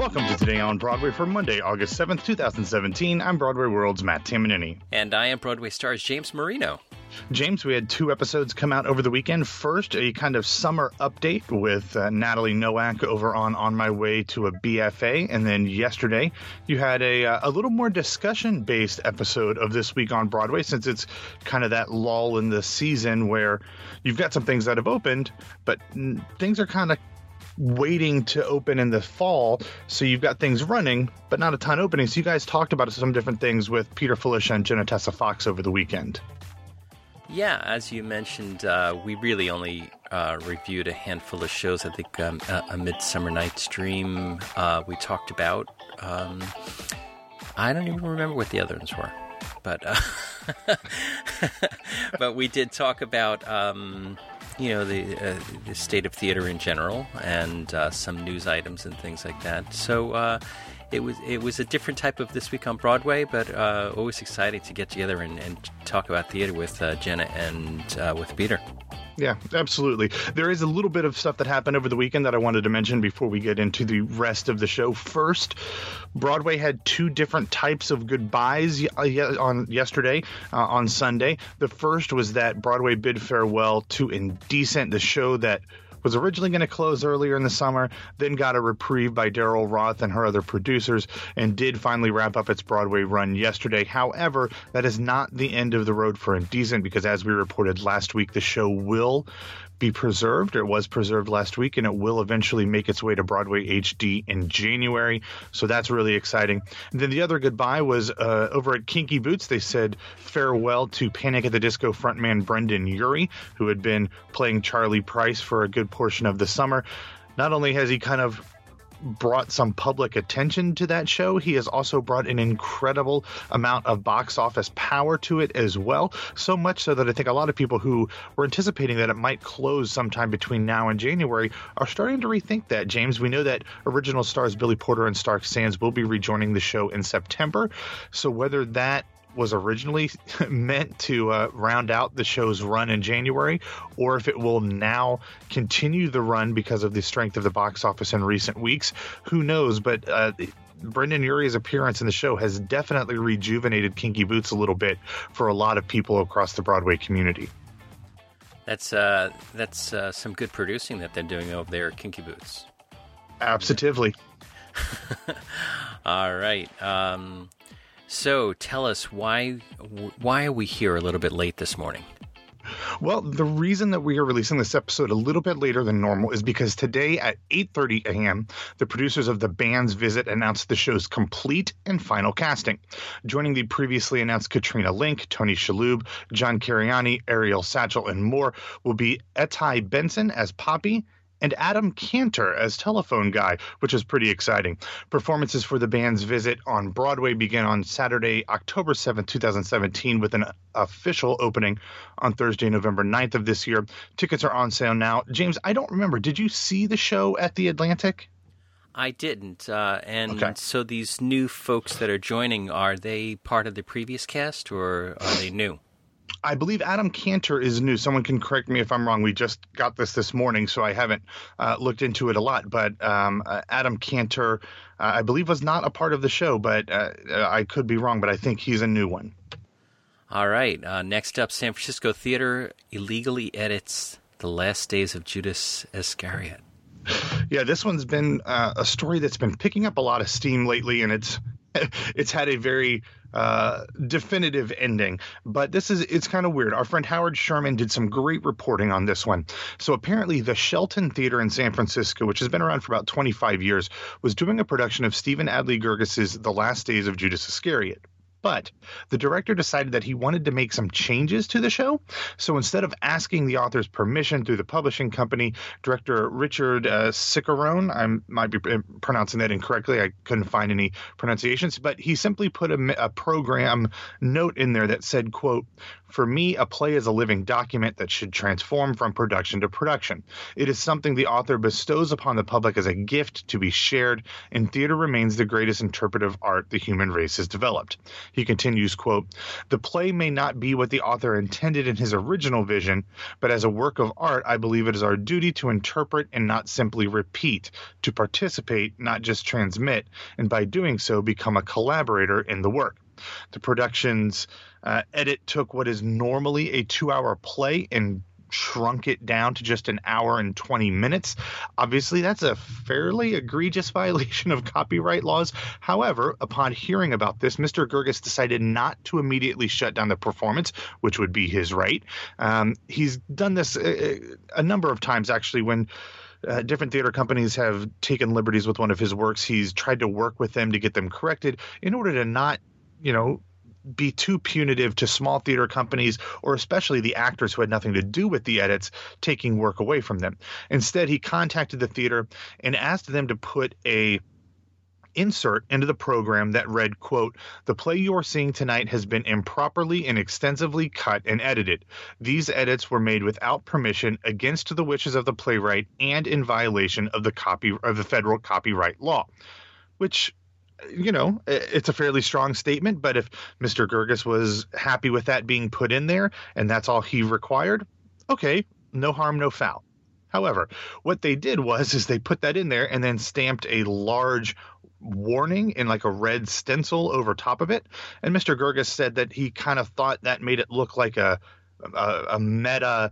Welcome to Today on Broadway for Monday, August 7th, 2017. I'm Broadway World's Matt Tamanini. And I am Broadway Stars James Marino. James, we had two episodes come out over the weekend. First, a kind of summer update with uh, Natalie Nowak over on On My Way to a BFA. And then yesterday, you had a, uh, a little more discussion based episode of This Week on Broadway, since it's kind of that lull in the season where you've got some things that have opened, but things are kind of waiting to open in the fall. So you've got things running, but not a ton opening. So you guys talked about some different things with Peter Filichia and Jena Tesse Fox over the weekend. Yeah, as you mentioned, uh, we really only uh, reviewed a handful of shows. I think um, a, a Midsummer Night's Dream uh, we talked about. Um, I don't even remember what the other ones were, but uh, but we did talk about. Um, you know the, uh, the state of theater in general and uh, some news items and things like that. So uh, it was it was a different type of this week on Broadway, but uh, always exciting to get together and, and talk about theater with uh, Jenna and uh, with Peter. Yeah, absolutely. There is a little bit of stuff that happened over the weekend that I wanted to mention before we get into the rest of the show. First, Broadway had two different types of goodbyes uh, on yesterday uh, on Sunday. The first was that Broadway bid farewell to Indecent, the show that was originally going to close earlier in the summer, then got a reprieve by Daryl Roth and her other producers, and did finally wrap up its Broadway run yesterday. However, that is not the end of the road for Indecent because, as we reported last week, the show will be preserved, it was preserved last week, and it will eventually make its way to Broadway HD in January. So that's really exciting. And then the other goodbye was uh, over at Kinky Boots. They said farewell to Panic at the Disco frontman Brendon Urie, who had been playing Charlie Price for a good portion of the summer. Not only has he kind of brought some public attention to that show. He has also brought an incredible amount of box office power to it as well. So much so that I think a lot of people who were anticipating that it might close sometime between now and January are starting to rethink that, James. We know that original stars Billy Porter and Stark Sands will be rejoining the show in September. So whether that was originally meant to uh, round out the show's run in January, or if it will now continue the run because of the strength of the box office in recent weeks. Who knows? But uh, Brendon Urie's appearance in the show has definitely rejuvenated Kinky Boots a little bit for a lot of people across the Broadway community. That's uh, that's uh, some good producing that they're doing over there at Kinky Boots. Absolutely. All right. Um, so tell us why why are we here a little bit late this morning? Well, the reason that we are releasing this episode a little bit later than normal is because today at 8:30 a.m., the producers of The Band's Visit announced the show's complete and final casting. Joining the previously announced Katrina Lenk, Tony Shalhoub, John Cariani, Ariel Satchel, and more will be Etai Benson as Papi, and Adam Kantor as telephone guy, which is pretty exciting. Performances for the band's visit on Broadway begin on Saturday, October 7th, 2017, with an official opening on Thursday, November 9th of this year. Tickets are on sale now. James, I don't remember. Did you see the show at the Atlantic? I didn't. Uh, and okay. so these new folks that are joining, are they part of the previous cast or are they new? I believe Adam Kantor is new. Someone can correct me if I'm wrong. We just got this this morning, so I haven't uh, looked into it a lot. But um, uh, Adam Kantor, uh, I believe, was not a part of the show, but uh, uh, I could be wrong. But I think he's a new one. All right. Uh, next up, San Francisco Theater illegally edits The Last Days of Judas Iscariot. Yeah, this one's been a story that's been picking up a lot of steam lately, and it's it's had a very uh, definitive ending. But this is it's kind of weird. Our friend Howard Sherman did some great reporting on this one. So apparently, the Shelton Theater in San Francisco, which has been around for about 25 years, was doing a production of Stephen Adly Guirgis' The Last Days of Judas Iscariot. But the director decided that he wanted to make some changes to the show. So instead of asking the author's permission through the publishing company, director Richard uh, Cicerone, I might be pronouncing that incorrectly, I couldn't find any pronunciations, but he simply put a, a program note in there that said, quote, For me, a play is a living document that should transform from production to production. It is something the author bestows upon the public as a gift to be shared, and theater remains the greatest interpretive art the human race has developed. He continues, quote, The play may not be what the author intended in his original vision, but as a work of art, I believe it is our duty to interpret and not simply repeat, to participate, not just transmit, and by doing so become a collaborator in the work. The production's uh, edit took what is normally a two hour play and shrunk it down to just an hour and 20 minutes. Obviously, that's a fairly egregious violation of copyright laws. However, upon hearing about this, Mr. Guirgis decided not to immediately shut down the performance, which would be his right. Um, he's done this a, a, number of times, actually, when. Uh, different theater companies have taken liberties with one of his works. He's tried to work with them to get them corrected in order to not you know, be too punitive to small theater companies or especially the actors who had nothing to do with the edits taking work away from them. Instead, he contacted the theater and asked them to put a insert into the program that read quote the play you are seeing tonight has been improperly and extensively cut and edited these edits were made without permission against the wishes of the playwright and in violation of the copy of the federal copyright law which you know, it's a fairly strong statement, but if Mr. Guirgis was happy with that being put in there and that's all he required, okay, no harm, no foul. However, what they did was is they put that in there and then stamped a large warning in like a red stencil over top of it. And Mr. Guirgis said that he kind of thought that made it look like a a, a meta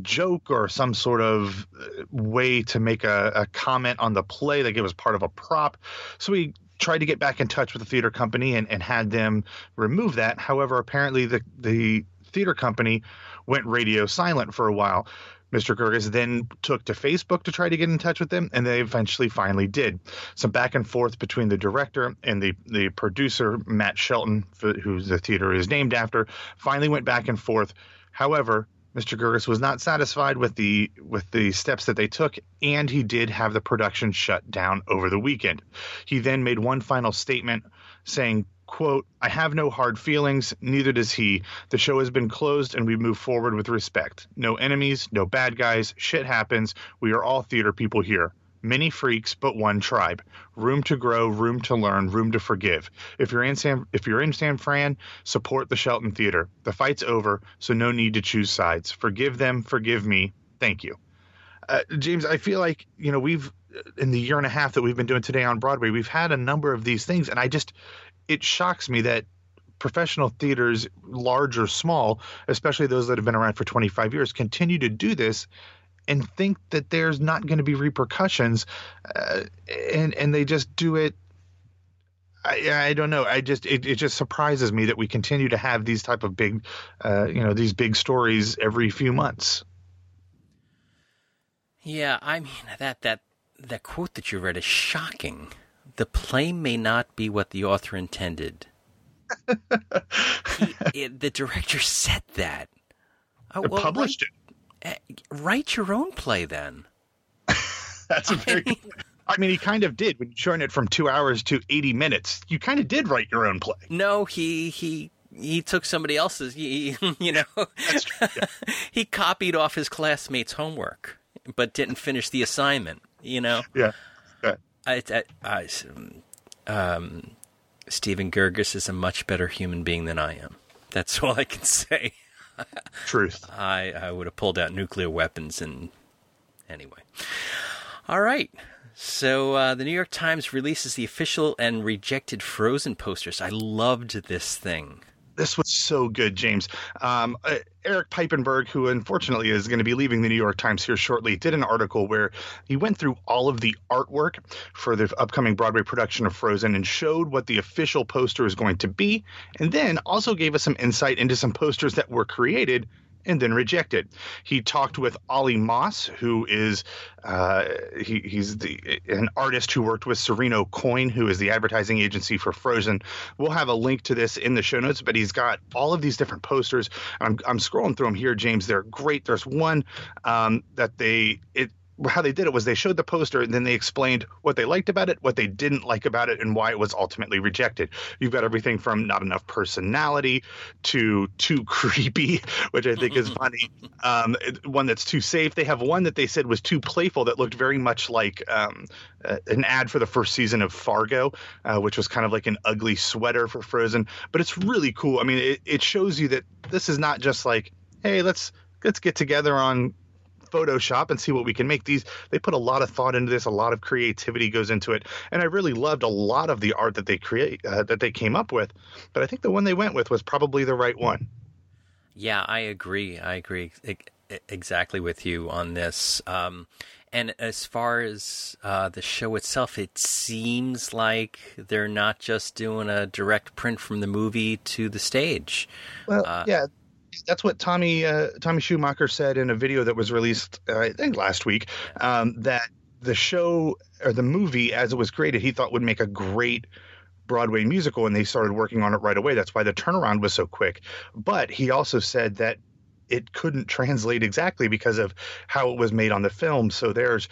joke or some sort of uh, way to make a, a, comment on the play, like it was part of a prop. So he tried to get back in touch with the theater company and, and had them remove that. However, apparently the the theater company went radio silent for a while. Mr. Guirgis then took to Facebook to try to get in touch with them, and they eventually finally did. Some back and forth between the director and the, the producer, Matt Shelton, who the theater is named after, finally went back and forth. However, Mr. Guirgis was not satisfied with the with the steps that they took, and he did have the production shut down over the weekend. He then made one final statement saying, quote, I have no hard feelings, neither does he. The show has been closed and we move forward with respect. No enemies, no bad guys, shit happens. We are all theater people here. Many freaks, but one tribe. Room to grow, room to learn, room to forgive. If you're in San, if you're in San Fran, support the Shelton Theater. The fight's over, so no need to choose sides. Forgive them, forgive me. Thank you, uh, James. I feel like you know we've in the year and a half that we've been doing today on Broadway, we've had a number of these things, and I just it shocks me that professional theaters, large or small, especially those that have been around for 25 years, continue to do this and think that there's not going to be repercussions, uh, and and they just do it. I, I don't know. I just it, it just surprises me that we continue to have these type of big, uh, you know, these big stories every few months. Yeah, I mean that that that quote that you read is shocking. The play may not be what the author intended. he, it, the director said that. Oh, well, published it. Write your own play then. That's a very. I mean, I mean, he kind of did when you shorten it from two hours to eighty minutes. You kind of did write your own play. No, he he he took somebody else's. He, you know, yeah. he copied off his classmates' homework, but didn't finish the assignment. You know. Yeah. yeah. I, I, I, um, Stephen Guirgis is a much better human being than I am. That's all I can say. Truth. I, I would have pulled out nuclear weapons and anyway. All right. So uh, the New York Times releases the official and rejected Frozen posters. I loved this thing this was so good, James. Um, uh, Erik Piepenburg, who unfortunately is going to be leaving the New York Times here shortly, did an article where he went through all of the artwork for the upcoming Broadway production of Frozen and showed what the official poster is going to be, and then also gave us some insight into some posters that were created and then rejected. He talked with Ollie Moss, who is uh, he, he's the an artist who worked with Serino Coyne, who is the advertising agency for Frozen. We'll have a link to this in the show notes, but he's got all of these different posters. I'm, I'm scrolling through them here, James. They're great. There's one um, that they it how they did it was they showed the poster and then they explained what they liked about it, what they didn't like about it, and why it was ultimately rejected. You've got everything from not enough personality to too creepy, which I think is funny. Um, one that's too safe. They have one that they said was too playful that looked very much like um, uh, an ad for the first season of Fargo, uh, which was kind of like an ugly sweater for Frozen. But it's really cool. I mean, it, it shows you that this is not just like, hey, let's let's get together on Photoshop and see what we can make. These they put a lot of thought into this, a lot of creativity goes into it, and I really loved a lot of the art that they create uh, that they came up with. But I think the one they went with was probably the right one. Yeah, I agree. I agree exactly with you on this. Um, and as far as uh, the show itself, it seems like they're not just doing a direct print from the movie to the stage. Well, uh, yeah, that's what Tommy uh, Tommy Schumacher said in a video that was released, uh, I think last week. Um, that the show or the movie, as it was created, he thought would make a great Broadway musical, and they started working on it right away. That's why the turnaround was so quick. But he also said that it couldn't translate exactly because of how it was made on the film. So there's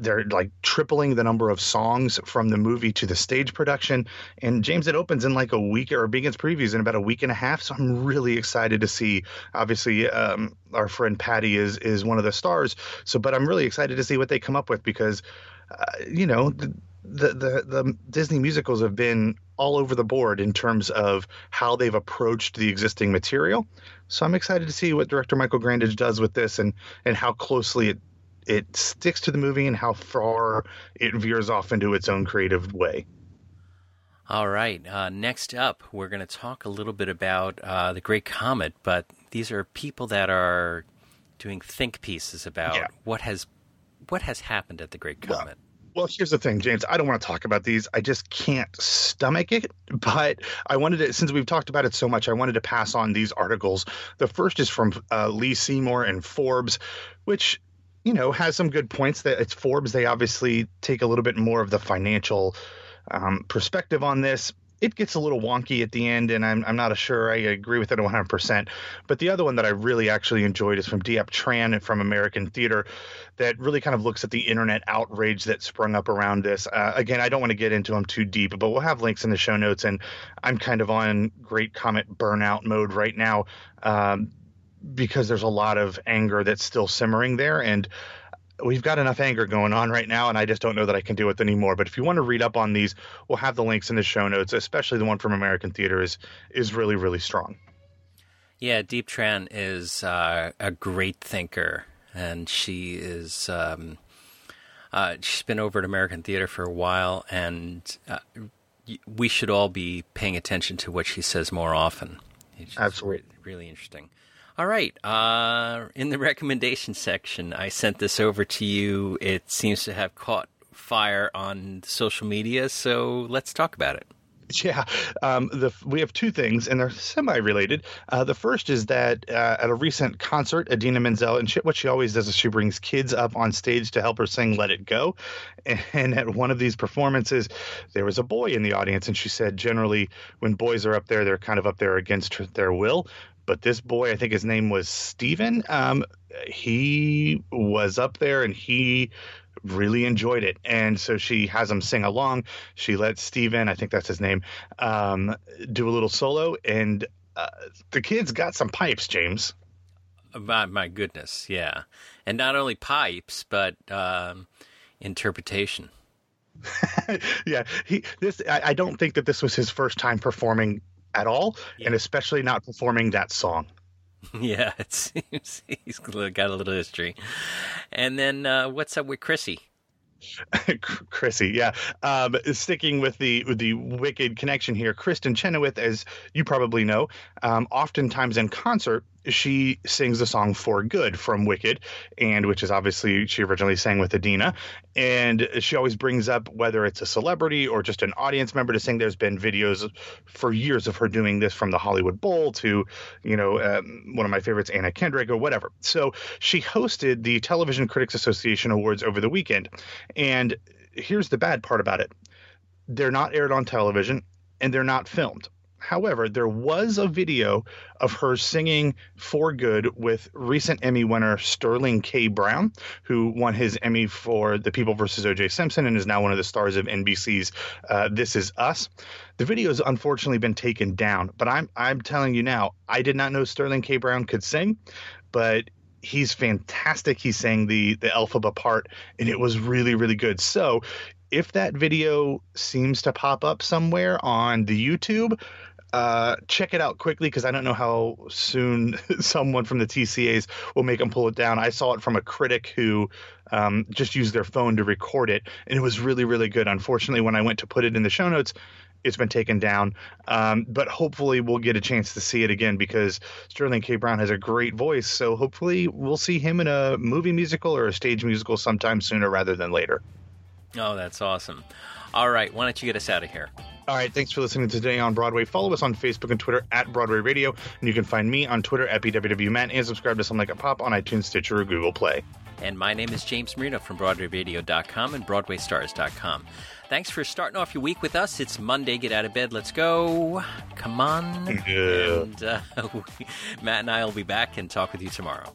they're like tripling the number of songs from the movie to the stage production. And James, it opens in like a week or begins previews in about a week and a half. So I'm really excited to see. Obviously, um, our friend Patty is is one of the stars. So, but I'm really excited to see what they come up with because, uh, you know. The, the, the the Disney musicals have been all over the board in terms of how they've approached the existing material. So I'm excited to see what director Michael Grandage does with this and and how closely it it sticks to the movie and how far it veers off into its own creative way. All right. Uh, next up, we're going to talk a little bit about uh, the Great Comet, but these are people that are doing think pieces about yeah. what has what has happened at the Great Comet. Well, well, here's the thing, James. I don't want to talk about these. I just can't stomach it. But I wanted to, since we've talked about it so much, I wanted to pass on these articles. The first is from uh, Lee Seymour and Forbes, which you know, has some good points. That it's Forbes. They obviously take a little bit more of the financial um, perspective on this. It gets a little wonky at the end, and I'm, I'm not sure I agree with it 100%. But the other one that I really actually enjoyed is from Diep Tran from American Theater, that really kind of looks at the internet outrage that sprung up around this. Uh, again, I don't want to get into them too deep, but we'll have links in the show notes. And I'm kind of on Great Comet burnout mode right now. Um, because there's a lot of anger that's still simmering there. And we've got enough anger going on right now and i just don't know that i can do it anymore. But if you want to read up on these we'll have the links in the show notes especially the one from american theater is is really really strong. Yeah Diep Tran is uh, a great thinker and she is um, uh, she's been over at american theater for a while and uh, we should all be paying attention to what she says more often. Absolutely. really interesting all right. Uh, in the recommendation section, I sent this over to you. It seems to have caught fire on social media, so let's talk about it. Yeah, um, the, we have two things, and they're semi-related. Uh, the first is that uh, at a recent concert, Idina Menzel, and she, what she always does is she brings kids up on stage to help her sing "Let It Go." And at one of these performances, there was a boy in the audience, and she said, generally, when boys are up there, they're kind of up there against their will. But this boy, I think his name was Steven, um, he was up there and he really enjoyed it. And so she has him sing along. She let Steven, I think that's his name, um, do a little solo. And uh, the kids got some pipes, James. My, my goodness, yeah. And not only pipes, but um, interpretation. yeah, he this I, I, don't think that this was his first time performing at all, yeah. and especially not performing that song. Yeah, it seems he's got a little history. And then uh, what's up with Chrissy? Chrissy, yeah. Um, sticking with the with the Wicked connection here, Kristin Chenoweth, as you probably know, um, oftentimes in concert she sings the song "For Good" from Wicked, and which is obviously she originally sang with Idina, and she always brings up whether it's a celebrity or just an audience member to sing. There's been videos for years of her doing this, from the Hollywood Bowl to, you know, um, one of my favorites, Anna Kendrick or whatever. So she hosted the Television Critics Association Awards over the weekend, and here's the bad part about it: they're not aired on television and they're not filmed However, there was a video of her singing for good with recent Emmy winner Sterling K. Brown, who won his Emmy for The People vs. O.J. Simpson and is now one of the stars of NBC's uh, This Is Us. The video has unfortunately been taken down, but I'm I'm telling you now, I did not know Sterling K. Brown could sing, but he's fantastic. He sang the the Elphaba part, and it was really really good. So, if that video seems to pop up somewhere on the YouTube, uh, check it out quickly because I don't know how soon someone from the TCAs will make them pull it down. I saw it from a critic who um, just used their phone to record it, and it was really, really good. Unfortunately, when I went to put it in the show notes, it's been taken down. Um, but hopefully, we'll get a chance to see it again because Sterling K. Brown has a great voice. So hopefully, we'll see him in a movie musical or a stage musical sometime sooner rather than later. Oh, that's awesome. All right, why don't you get us out of here? All right, thanks for listening today on Broadway. Follow us on Facebook and Twitter at Broadway Radio, and you can find me on Twitter at BWWMatt and subscribe to Some Like a Pop on iTunes, Stitcher, or Google Play. And my name is James Marino from BroadwayRadio.com and BroadwayStars.com. Thanks for starting off your week with us. It's Monday. Get out of bed. Let's go. Come on. Yeah. And uh, Matt and I will be back and talk with you tomorrow.